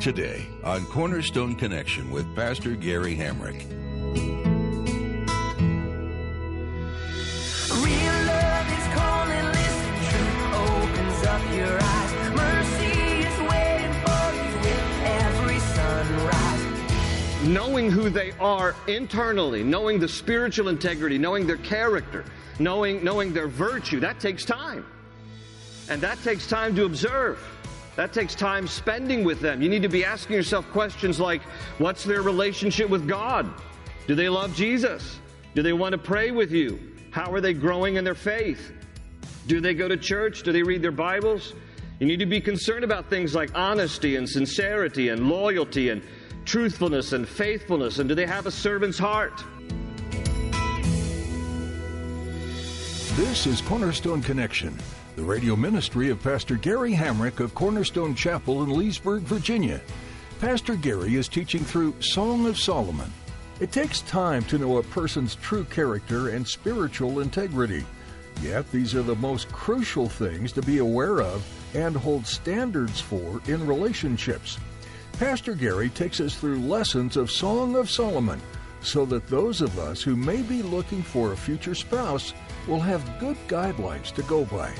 Today on Cornerstone Connection with Pastor Gary Hamrick. Real love is calling, listen, truth opens up your eyes. Mercy is waiting for you with every sunrise. knowing who they are internally, knowing the spiritual integrity, knowing their character, knowing, knowing their virtue, that takes time. And that takes time to observe. That takes time spending with them. You need to be asking yourself questions like what's their relationship with God? Do they love Jesus? Do they want to pray with you? How are they growing in their faith? Do they go to church? Do they read their Bibles? You need to be concerned about things like honesty and sincerity and loyalty and truthfulness and faithfulness. And do they have a servant's heart? This is Cornerstone Connection, the radio ministry of Pastor Gary Hamrick of Cornerstone Chapel in Leesburg, Virginia. Pastor Gary is teaching through Song of Solomon. It takes time to know a person's true character and spiritual integrity. Yet, these are the most crucial things to be aware of and hold standards for in relationships. Pastor Gary takes us through lessons of Song of Solomon so that those of us who may be looking for a future spouse will have good guidelines to go by.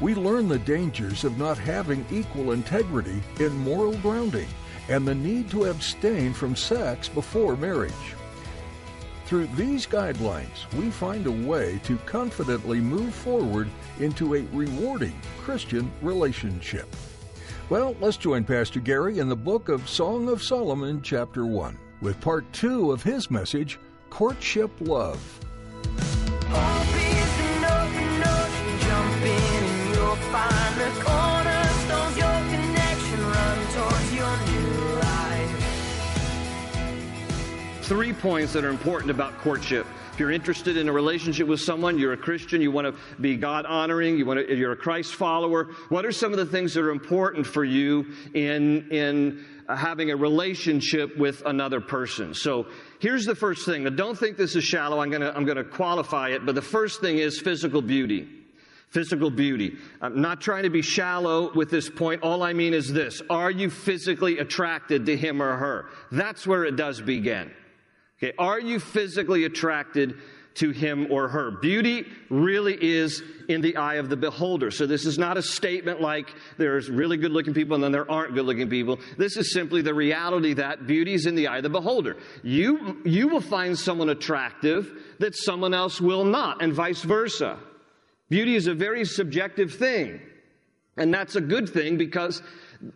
We learn the dangers of not having equal integrity in moral grounding and the need to abstain from sex before marriage. Through these guidelines, we find a way to confidently move forward into a rewarding Christian relationship. Well, let's join Pastor Gary in the book of Song of Solomon, chapter 1, with part 2 of his message, Courtship Love. Find the cornerstones. Your connection run towards your new life. Three points that are important about courtship. If you're interested in a relationship with someone, you're a Christian, you want to be God honoring, you want to, you're a Christ follower. What are some of the things that are important for you in, in having a relationship with another person? So here's the first thing. Now, don't think this is shallow. I'm to, I'm to qualify it, but the first thing is physical beauty. Physical beauty. I'm not trying to be shallow with this point. All I mean is this. Are you physically attracted to him or her? That's where it does begin. Okay, are you physically attracted to him or her? Beauty really is in the eye of the beholder. So this is not a statement like there's really good looking people and then there aren't good looking people. This is simply the reality that beauty is in the eye of the beholder. You, you will find someone attractive that someone else will not, and vice versa. Beauty is a very subjective thing. And that's a good thing because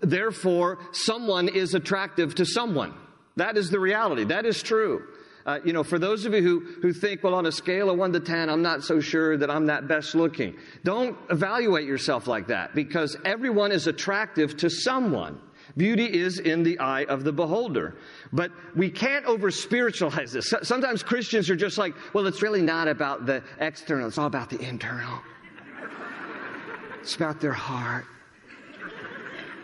therefore someone is attractive to someone. That is the reality. That is true. Uh, you know, for those of you who, who think, well, on a scale of 1 to 10, I'm not so sure that I'm that best looking. Don't evaluate yourself like that because everyone is attractive to someone. Beauty is in the eye of the beholder. But we can't over spiritualize this. Sometimes Christians are just like, well, it's really not about the external, it's all about the internal. It's about their heart.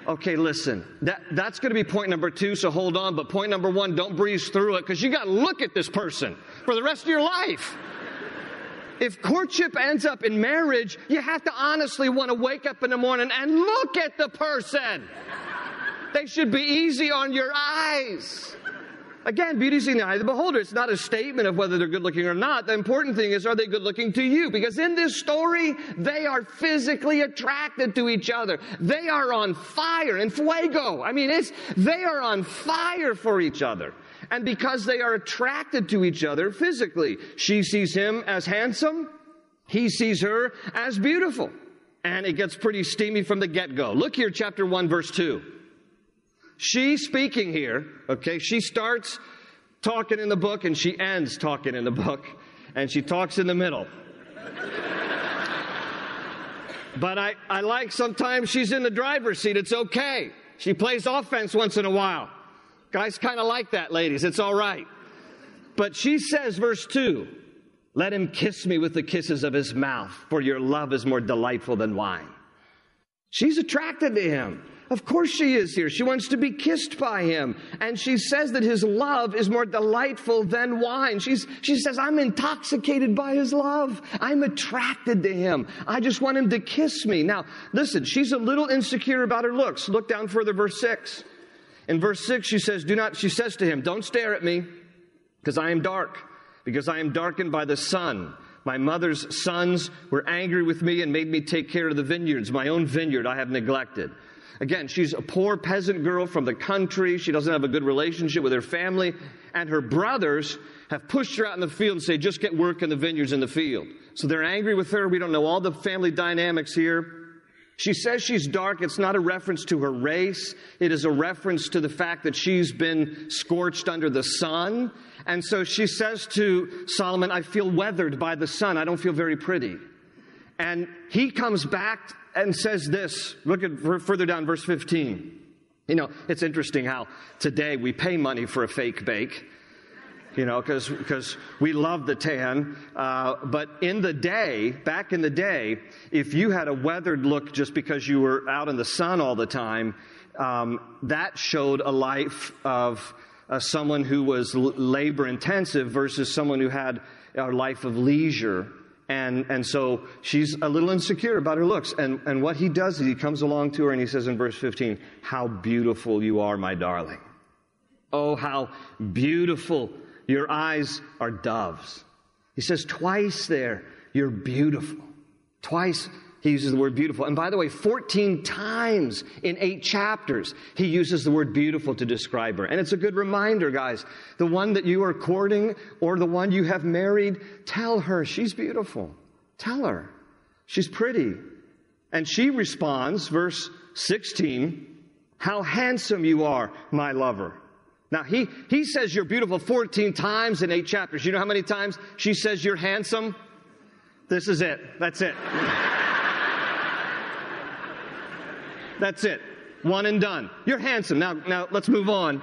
Okay, listen. That, that's going to be point number two, so hold on. But point number one, don't breeze through it because you got to look at this person for the rest of your life. If courtship ends up in marriage, you have to honestly want to wake up in the morning and look at the person. They should be easy on your eyes. Again, beauty's in the eye of the beholder. It's not a statement of whether they're good looking or not. The important thing is, are they good looking to you? Because in this story, they are physically attracted to each other. They are on fire and fuego. I mean, it's, they are on fire for each other. And because they are attracted to each other physically, she sees him as handsome. He sees her as beautiful. And it gets pretty steamy from the get go. Look here, chapter 1, verse 2. She speaking here, okay, she starts talking in the book and she ends talking in the book and she talks in the middle. but I, I like sometimes she's in the driver's seat, it's okay. She plays offense once in a while. Guys kind of like that, ladies. It's all right. But she says, verse 2 Let him kiss me with the kisses of his mouth, for your love is more delightful than wine. She's attracted to him. Of course she is here. She wants to be kissed by him. And she says that his love is more delightful than wine. She's, she says, I'm intoxicated by his love. I'm attracted to him. I just want him to kiss me. Now, listen, she's a little insecure about her looks. Look down further, verse 6. In verse 6, she says, Do not, she says to him, Don't stare at me, because I am dark, because I am darkened by the sun. My mother's sons were angry with me and made me take care of the vineyards. My own vineyard I have neglected. Again, she's a poor peasant girl from the country. She doesn't have a good relationship with her family. And her brothers have pushed her out in the field and say, just get work in the vineyards in the field. So they're angry with her. We don't know all the family dynamics here. She says she's dark. It's not a reference to her race. It is a reference to the fact that she's been scorched under the sun. And so she says to Solomon, I feel weathered by the sun. I don't feel very pretty. And he comes back and says this. Look at further down, verse 15. You know, it's interesting how today we pay money for a fake bake you know, because we love the tan. Uh, but in the day, back in the day, if you had a weathered look just because you were out in the sun all the time, um, that showed a life of uh, someone who was labor intensive versus someone who had a life of leisure. And, and so she's a little insecure about her looks. And, and what he does is he comes along to her and he says in verse 15, How beautiful you are, my darling. Oh, how beautiful your eyes are doves. He says twice there, You're beautiful. Twice he uses the word beautiful. And by the way, 14 times in eight chapters, he uses the word beautiful to describe her. And it's a good reminder, guys. The one that you are courting or the one you have married, tell her she's beautiful. Tell her she's pretty. And she responds, verse 16, How handsome you are, my lover. Now, he, he says you're beautiful 14 times in eight chapters. You know how many times she says you're handsome? This is it. That's it. That's it. One and done. You're handsome. Now, now let's move on.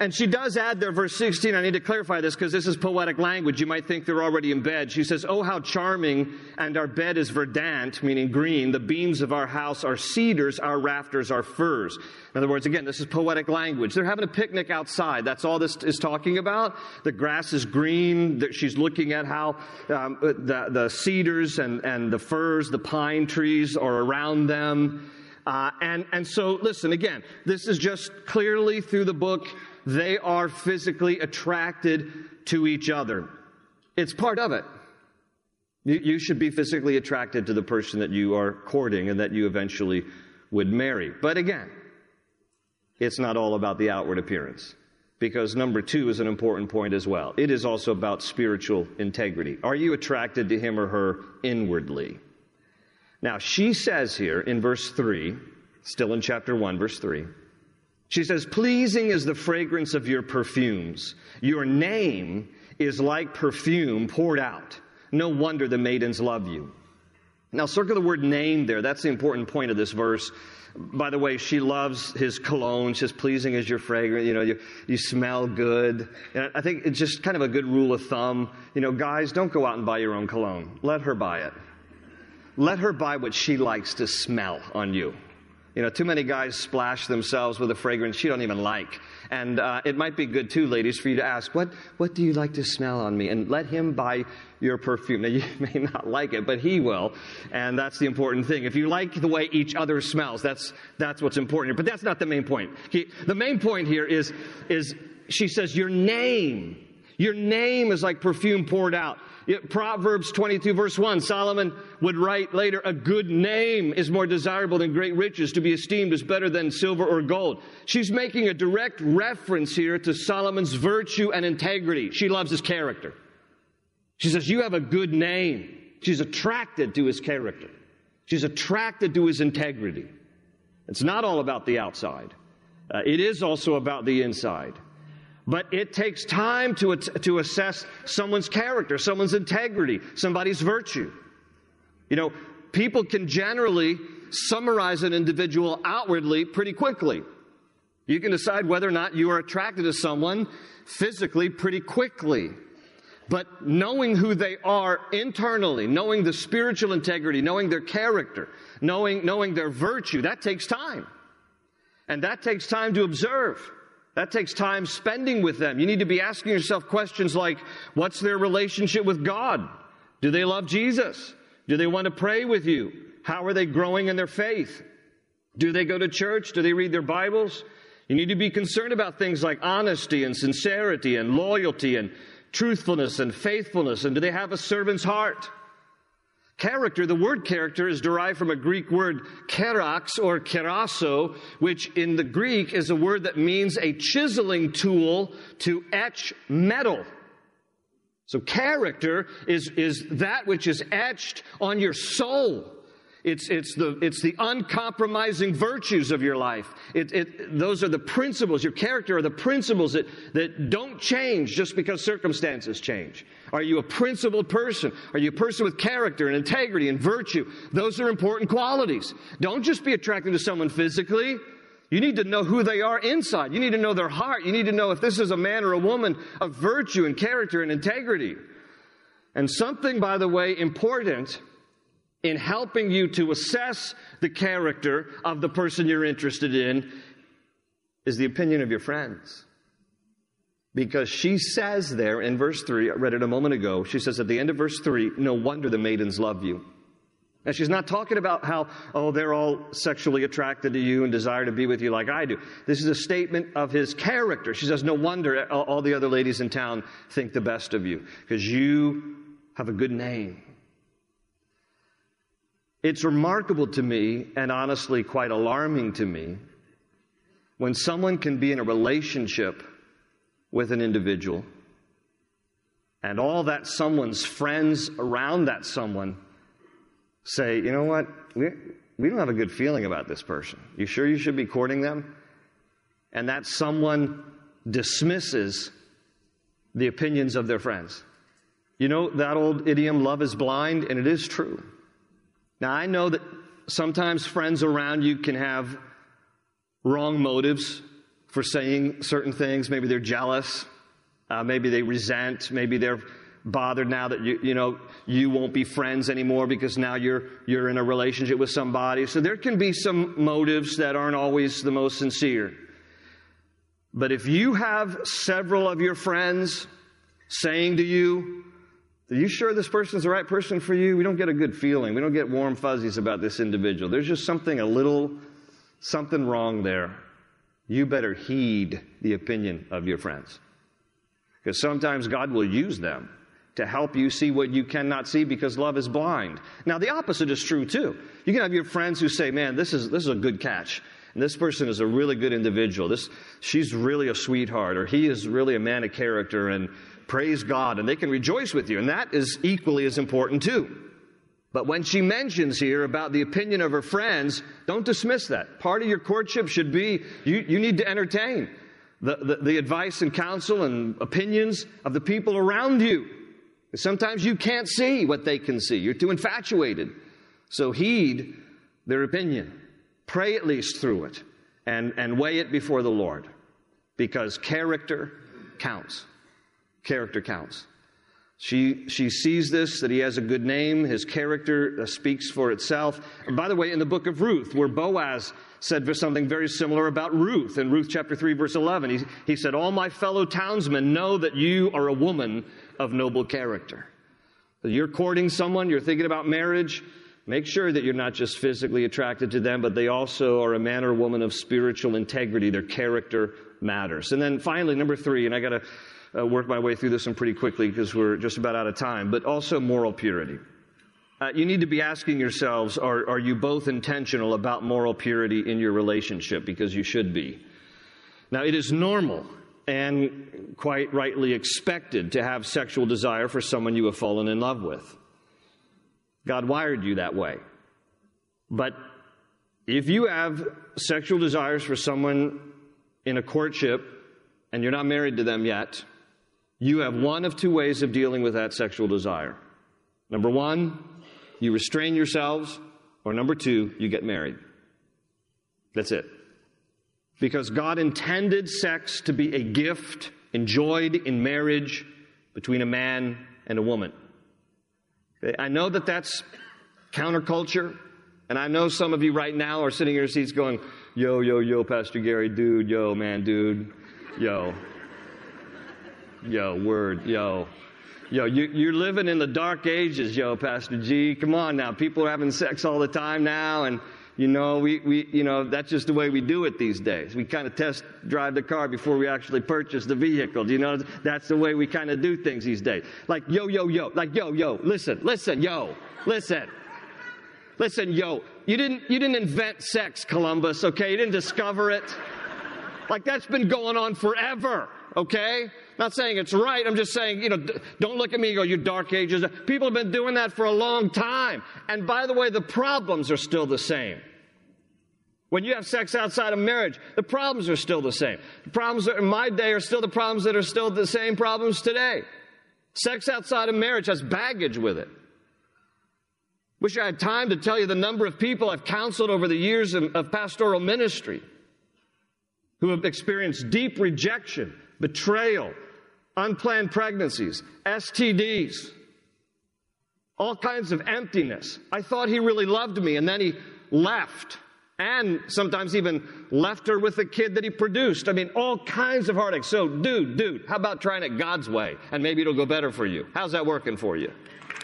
And she does add there, verse 16. I need to clarify this because this is poetic language. You might think they're already in bed. She says, Oh, how charming, and our bed is verdant, meaning green. The beams of our house are cedars, our rafters are firs. In other words, again, this is poetic language. They're having a picnic outside. That's all this is talking about. The grass is green. She's looking at how um, the, the cedars and, and the firs, the pine trees are around them. Uh, and, and so, listen, again, this is just clearly through the book they are physically attracted to each other. It's part of it. You, you, should be physically attracted to the person that you are courting and that you eventually would marry. But again, it's not all about the outward appearance. Because number two is an important point as well. It is also about spiritual integrity. Are you attracted to him or her inwardly? Now, she says here in verse 3, still in chapter 1, verse 3, she says, Pleasing is the fragrance of your perfumes. Your name is like perfume poured out. No wonder the maidens love you. Now, circle the word name there. That's the important point of this verse. By the way, she loves his cologne. She's pleasing as your fragrance. You know, you, you smell good. And I think it's just kind of a good rule of thumb. You know, guys, don't go out and buy your own cologne. Let her buy it. Let her buy what she likes to smell on you. You know, too many guys splash themselves with a fragrance you don't even like. And uh, it might be good too, ladies, for you to ask, what, what do you like to smell on me? And let him buy your perfume. Now, you may not like it, but he will. And that's the important thing. If you like the way each other smells, that's, that's what's important here. But that's not the main point. He, the main point here is, is she says, Your name, your name is like perfume poured out. Proverbs 22 verse 1, Solomon would write later, a good name is more desirable than great riches. To be esteemed is better than silver or gold. She's making a direct reference here to Solomon's virtue and integrity. She loves his character. She says, you have a good name. She's attracted to his character. She's attracted to his integrity. It's not all about the outside. Uh, it is also about the inside. But it takes time to, to assess someone's character, someone's integrity, somebody's virtue. You know, people can generally summarize an individual outwardly pretty quickly. You can decide whether or not you are attracted to someone physically pretty quickly. But knowing who they are internally, knowing the spiritual integrity, knowing their character, knowing, knowing their virtue, that takes time. And that takes time to observe. That takes time spending with them. You need to be asking yourself questions like, what's their relationship with God? Do they love Jesus? Do they want to pray with you? How are they growing in their faith? Do they go to church? Do they read their Bibles? You need to be concerned about things like honesty and sincerity and loyalty and truthfulness and faithfulness. And do they have a servant's heart? Character, the word character is derived from a Greek word kerax or kerasso, which in the Greek is a word that means a chiseling tool to etch metal. So character is, is that which is etched on your soul. It's, it's, the, it's the uncompromising virtues of your life. It, it, those are the principles. Your character are the principles that, that don't change just because circumstances change. Are you a principled person? Are you a person with character and integrity and virtue? Those are important qualities. Don't just be attracted to someone physically. You need to know who they are inside. You need to know their heart. You need to know if this is a man or a woman of virtue and character and integrity. And something, by the way, important in helping you to assess the character of the person you're interested in is the opinion of your friends. Because she says there in verse 3, I read it a moment ago, she says at the end of verse 3, no wonder the maidens love you. And she's not talking about how, oh, they're all sexually attracted to you and desire to be with you like I do. This is a statement of his character. She says, no wonder all the other ladies in town think the best of you because you have a good name. It's remarkable to me and honestly quite alarming to me when someone can be in a relationship with an individual and all that someone's friends around that someone say, you know what, we, we don't have a good feeling about this person. You sure you should be courting them? And that someone dismisses the opinions of their friends. You know that old idiom, love is blind, and it is true. Now, I know that sometimes friends around you can have wrong motives for saying certain things. Maybe they're jealous. Uh, maybe they resent. Maybe they're bothered now that you, you know, you won't be friends anymore because now you're, you're in a relationship with somebody. So there can be some motives that aren't always the most sincere. But if you have several of your friends saying to you, are you sure this person's the right person for you? We don't get a good feeling. We don't get warm fuzzies about this individual. There's just something a little, something wrong there. You better heed the opinion of your friends. Because sometimes God will use them to help you see what you cannot see because love is blind. Now, the opposite is true too. You can have your friends who say, man, this is, this is a good catch. And this person is a really good individual. This, she's really a sweetheart, or he is really a man of character, and praise God, and they can rejoice with you. And that is equally as important too. But when she mentions here about the opinion of her friends, don't dismiss that. Part of your courtship should be you, you need to entertain the, the, the advice and counsel and opinions of the people around you. Sometimes you can't see what they can see. You're too infatuated. So heed their opinion. Pray at least through it and, and weigh it before the Lord because character counts. Character counts. She, she sees this, that he has a good name. His character uh, speaks for itself. And by the way, in the book of Ruth, where Boaz said something very similar about Ruth, in Ruth chapter 3, verse 11, he, he said, All my fellow townsmen know that you are a woman of noble character. You're courting someone, you're thinking about marriage, make sure that you're not just physically attracted to them, but they also are a man or woman of spiritual integrity. Their character matters. And then finally, number three, and I got to uh, work my way through this one pretty quickly because we're just about out of time, but also moral purity. Uh, you need to be asking yourselves are, are you both intentional about moral purity in your relationship? Because you should be. Now, it is normal and quite rightly expected to have sexual desire for someone you have fallen in love with. God wired you that way. But if you have sexual desires for someone in a courtship and you're not married to them yet, you have one of two ways of dealing with that sexual desire. Number one, you restrain yourselves, Or number two, you get married. That's it. Because God intended sex to be a gift enjoyed in marriage between a man and a woman. I know that that's counterculture, and I know some of you right now are sitting in your seats going, yo, yo, yo, Pastor Gary, dude, yo, man, dude, yo, yo, word, yo. Yo, you, you're living in the dark ages, yo, Pastor G. Come on now. People are having sex all the time now, and you know, we, we, you know, that's just the way we do it these days. We kind of test drive the car before we actually purchase the vehicle. You know, that's the way we kind of do things these days. Like, yo, yo, yo, like, yo, yo, listen, listen, yo, listen. Listen, yo, you didn't, you didn't invent sex, Columbus, okay? You didn't discover it. Like, that's been going on forever, okay? Not saying it's right. I'm just saying, you know, don't look at me go, you dark ages. People have been doing that for a long time. And by the way, the problems are still the same. When you have sex outside of marriage, the problems are still the same. The problems in my day are still the problems that are still the same problems today. Sex outside of marriage has baggage with it. Wish I had time to tell you the number of people I've counseled over the years of, of pastoral ministry who have experienced deep rejection, betrayal, unplanned pregnancies, STDs, all kinds of emptiness. I thought he really loved me, and then he left. And sometimes even left her with the kid that he produced. I mean, all kinds of heartache. So, dude, dude, how about trying it God's way? And maybe it'll go better for you. How's that working for you?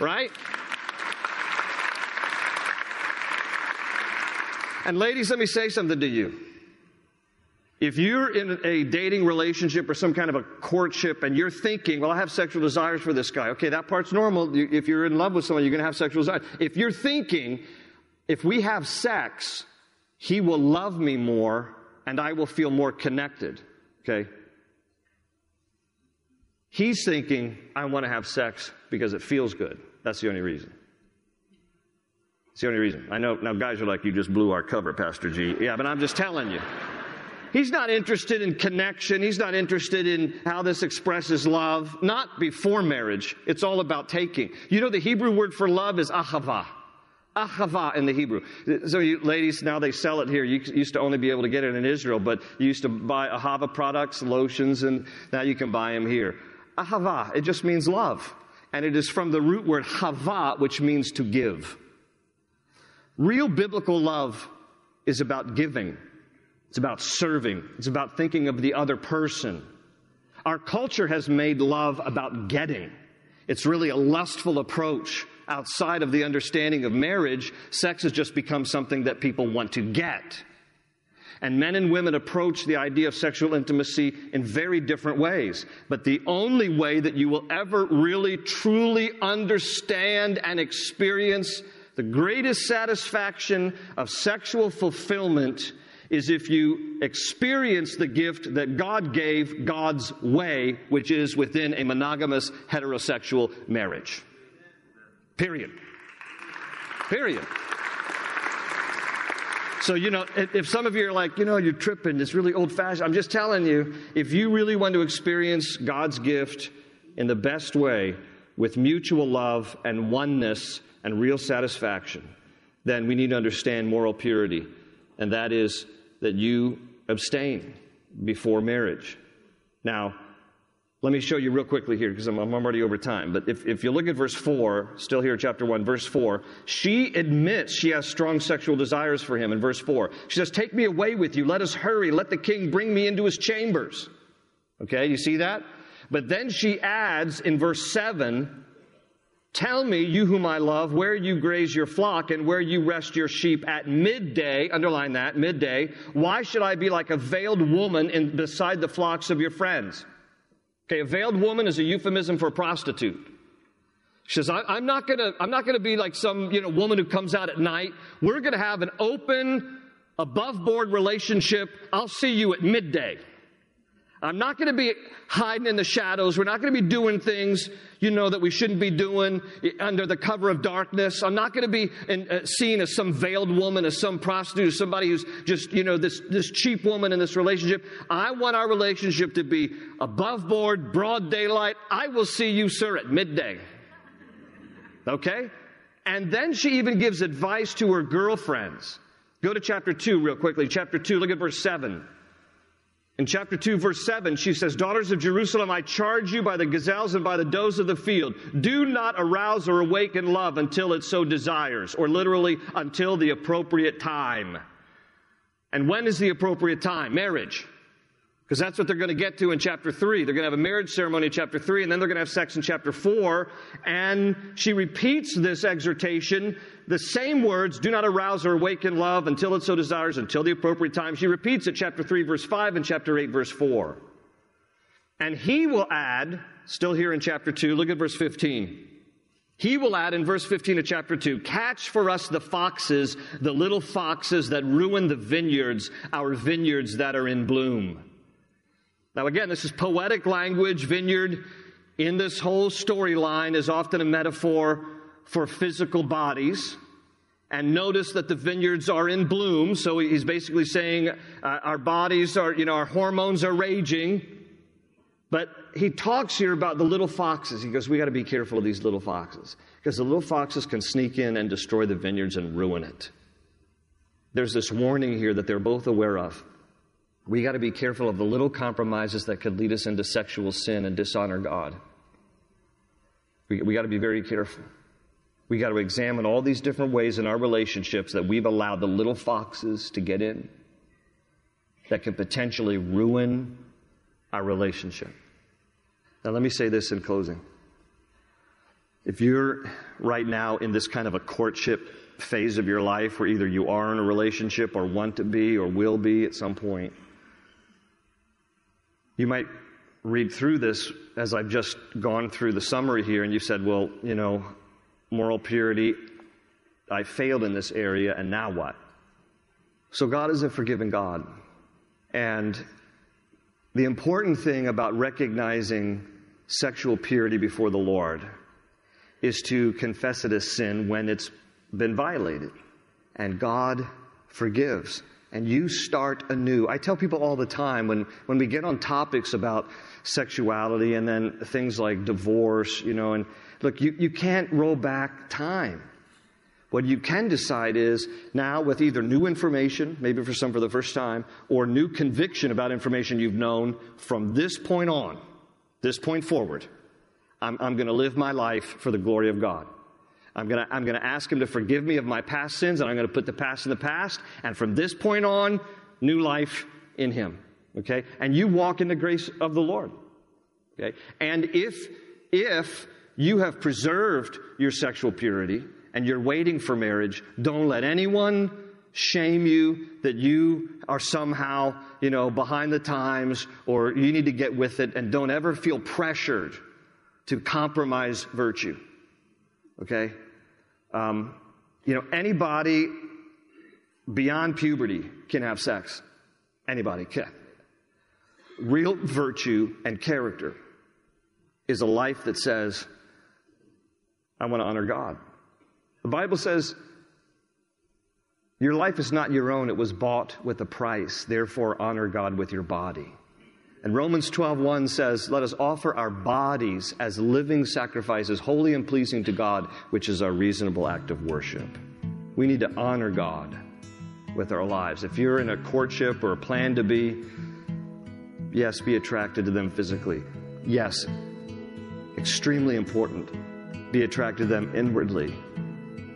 Right? And, ladies, let me say something to you. If you're in a dating relationship or some kind of a courtship and you're thinking, well, I have sexual desires for this guy, okay, that part's normal. If you're in love with someone, you're going to have sexual desires. If you're thinking, if we have sex, he will love me more and I will feel more connected, okay? He's thinking, I want to have sex because it feels good. That's the only reason. It's the only reason. I know now guys are like, you just blew our cover, Pastor G. Yeah, but I'm just telling you. He's not interested in connection. He's not interested in how this expresses love. Not before marriage. It's all about taking. You know, the Hebrew word for love is ahava. Ahava in the Hebrew. So, you ladies, now they sell it here. You used to only be able to get it in Israel, but you used to buy Ahava products, lotions, and now you can buy them here. Ahava, it just means love. And it is from the root word hava, which means to give. Real biblical love is about giving. It's about serving. It's about thinking of the other person. Our culture has made love about getting. It's really a lustful approach. Outside of the understanding of marriage, sex has just become something that people want to get. And men and women approach the idea of sexual intimacy in very different ways. But the only way that you will ever really, truly understand and experience the greatest satisfaction of sexual fulfillment is if you experience the gift that God gave God's way, which is within a monogamous heterosexual marriage. Period. Period. So, you know, if some of you are like, you know, you're tripping, it's really old fashioned, I'm just telling you, if you really want to experience God's gift in the best way with mutual love and oneness and real satisfaction, then we need to understand moral purity. And that is that you abstain before marriage. Now, let me show you real quickly here because I'm, I'm, already over time. But if, if you look at verse 4, still here, chapter 1, verse 4, she admits she has strong sexual desires for him in verse 4. She says, Take me away with you. Let us hurry. Let the king bring me into his chambers. Okay, you see that? But then she adds in verse 7 Tell me, you whom I love, where you graze your flock and where you rest your sheep at midday. Underline that, midday. Why should I be like a veiled woman in, beside the flocks of your friends? Okay, a veiled woman is a euphemism for a prostitute. She says, I, am not gonna, I'm not gonna be like some, you know, woman who comes out at night. We're gonna have an open, above board relationship. I'll see you at midday. I'm not going to be hiding in the shadows. We're not going to be doing things, you know, that we shouldn't be doing under the cover of darkness. I'm not going to be in, uh, seen as some veiled woman, as some prostitute, as somebody who's just, you know, this, this cheap woman in this relationship. I want our relationship to be above board, broad daylight. I will see you, sir, at midday. Okay? And then she even gives advice to her girlfriends. Go to chapter 2 real quickly. Chapter 2, look at verse 7. In chapter 2, verse 7, she says, Daughters of Jerusalem, I charge you by the gazelles and by the does of the field. Do not arouse or awaken love until it so desires, or literally, until the appropriate time. And when is the appropriate time? Marriage. Because that's what they're going to get to in chapter 3. They're going to have a marriage ceremony in chapter 3, and then they're going to have sex in chapter 4. And she repeats this exhortation, the same words, do not arouse or awaken love until it so desires, until the appropriate time. She repeats it, chapter 3, verse 5, and chapter 8, verse 4. And he will add, still here in chapter 2, look at verse 15. He will add in verse 15 of chapter 2 catch for us the foxes, the little foxes that ruin the vineyards, our vineyards that are in bloom. Now, again, this is poetic language. Vineyard in this whole storyline is often a metaphor for physical bodies. And notice that the vineyards are in bloom. So he's basically saying uh, our bodies are, you know, our hormones are raging. But he talks here about the little foxes. He goes, We got to be careful of these little foxes because the little foxes can sneak in and destroy the vineyards and ruin it. There's this warning here that they're both aware of. We got to be careful of the little compromises that could lead us into sexual sin and dishonor God. We, we got to be very careful. We got to examine all these different ways in our relationships that we've allowed the little foxes to get in that can potentially ruin our relationship. Now, let me say this in closing. If you're right now in this kind of a courtship phase of your life where either you are in a relationship or want to be or will be at some point, you might read through this as I've just gone through the summary here, and you said, well, you know, moral purity, I failed in this area, and now what? So God is a forgiving God. And the important thing about recognizing sexual purity before the Lord is to confess it as sin when it's been violated. And God forgives and you start anew. I tell people all the time when, when we get on topics about sexuality and then things like divorce, you know, and look, you, you can't roll back time. What you can decide is now with either new information, maybe for some for the first time, or new conviction about information you've known from this point on, this point forward, I'm, I'm going to live my life for the glory of God. I'm going to I'm going to ask him to forgive me of my past sins, and I'm going to put the past in the past. And from this point on, new life in him. Okay? And you walk in the grace of the Lord. Okay? And if, if you have preserved your sexual purity and you're waiting for marriage, don't let anyone shame you that you are somehow, you know, behind the times or you need to get with it and don't ever feel pressured to compromise virtue. Okay? Um, you know, anybody beyond puberty can have sex. Anybody can. Real virtue and character is a life that says, I want to honor God. The Bible says, Your life is not your own, it was bought with a price. Therefore, honor God with your body. And Romans 12:1 says, "Let us offer our bodies as living sacrifices, holy and pleasing to God, which is our reasonable act of worship." We need to honor God with our lives. If you're in a courtship or a plan to be, yes, be attracted to them physically. Yes, extremely important. Be attracted to them inwardly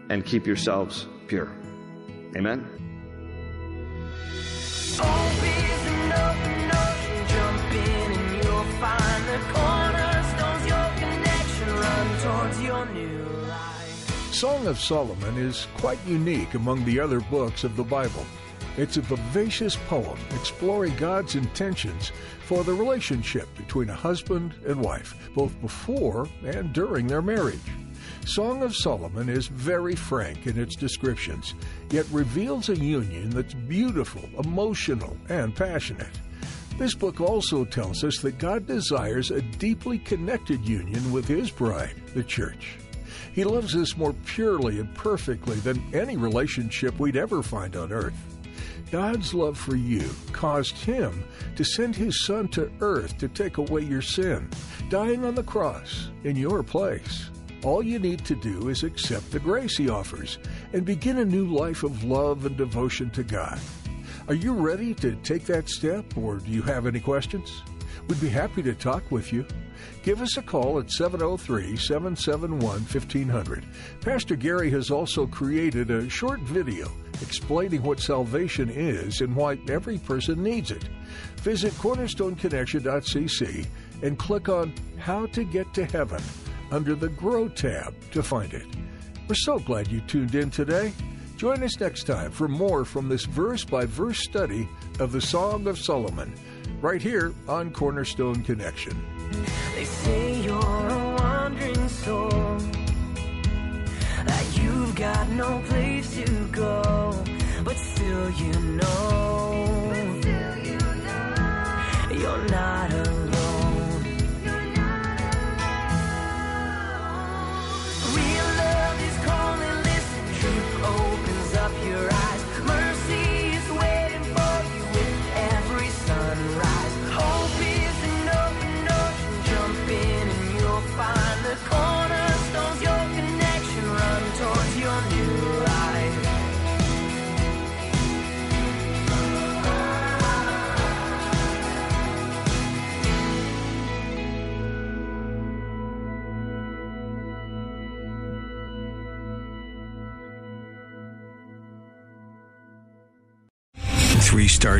and keep yourselves pure. Amen. Song of Solomon is quite unique among the other books of the Bible. It's a vivacious poem exploring God's intentions for the relationship between a husband and wife, both before and during their marriage. Song of Solomon is very frank in its descriptions, yet reveals a union that's beautiful, emotional, and passionate. This book also tells us that God desires a deeply connected union with His bride, the church. He loves us more purely and perfectly than any relationship we'd ever find on earth. God's love for you caused Him to send His Son to earth to take away your sin, dying on the cross in your place. All you need to do is accept the grace He offers and begin a new life of love and devotion to God. Are you ready to take that step, or do you have any questions? We'd be happy to talk with you. Give us a call at 703 771 1500. Pastor Gary has also created a short video explaining what salvation is and why every person needs it. Visit cornerstoneconnection.cc and click on How to Get to Heaven under the Grow tab to find it. We're so glad you tuned in today. Join us next time for more from this verse by verse study of the Song of Solomon, right here on Cornerstone Connection. They say you're a wandering soul. That you've got no place to go. But still you know. You're not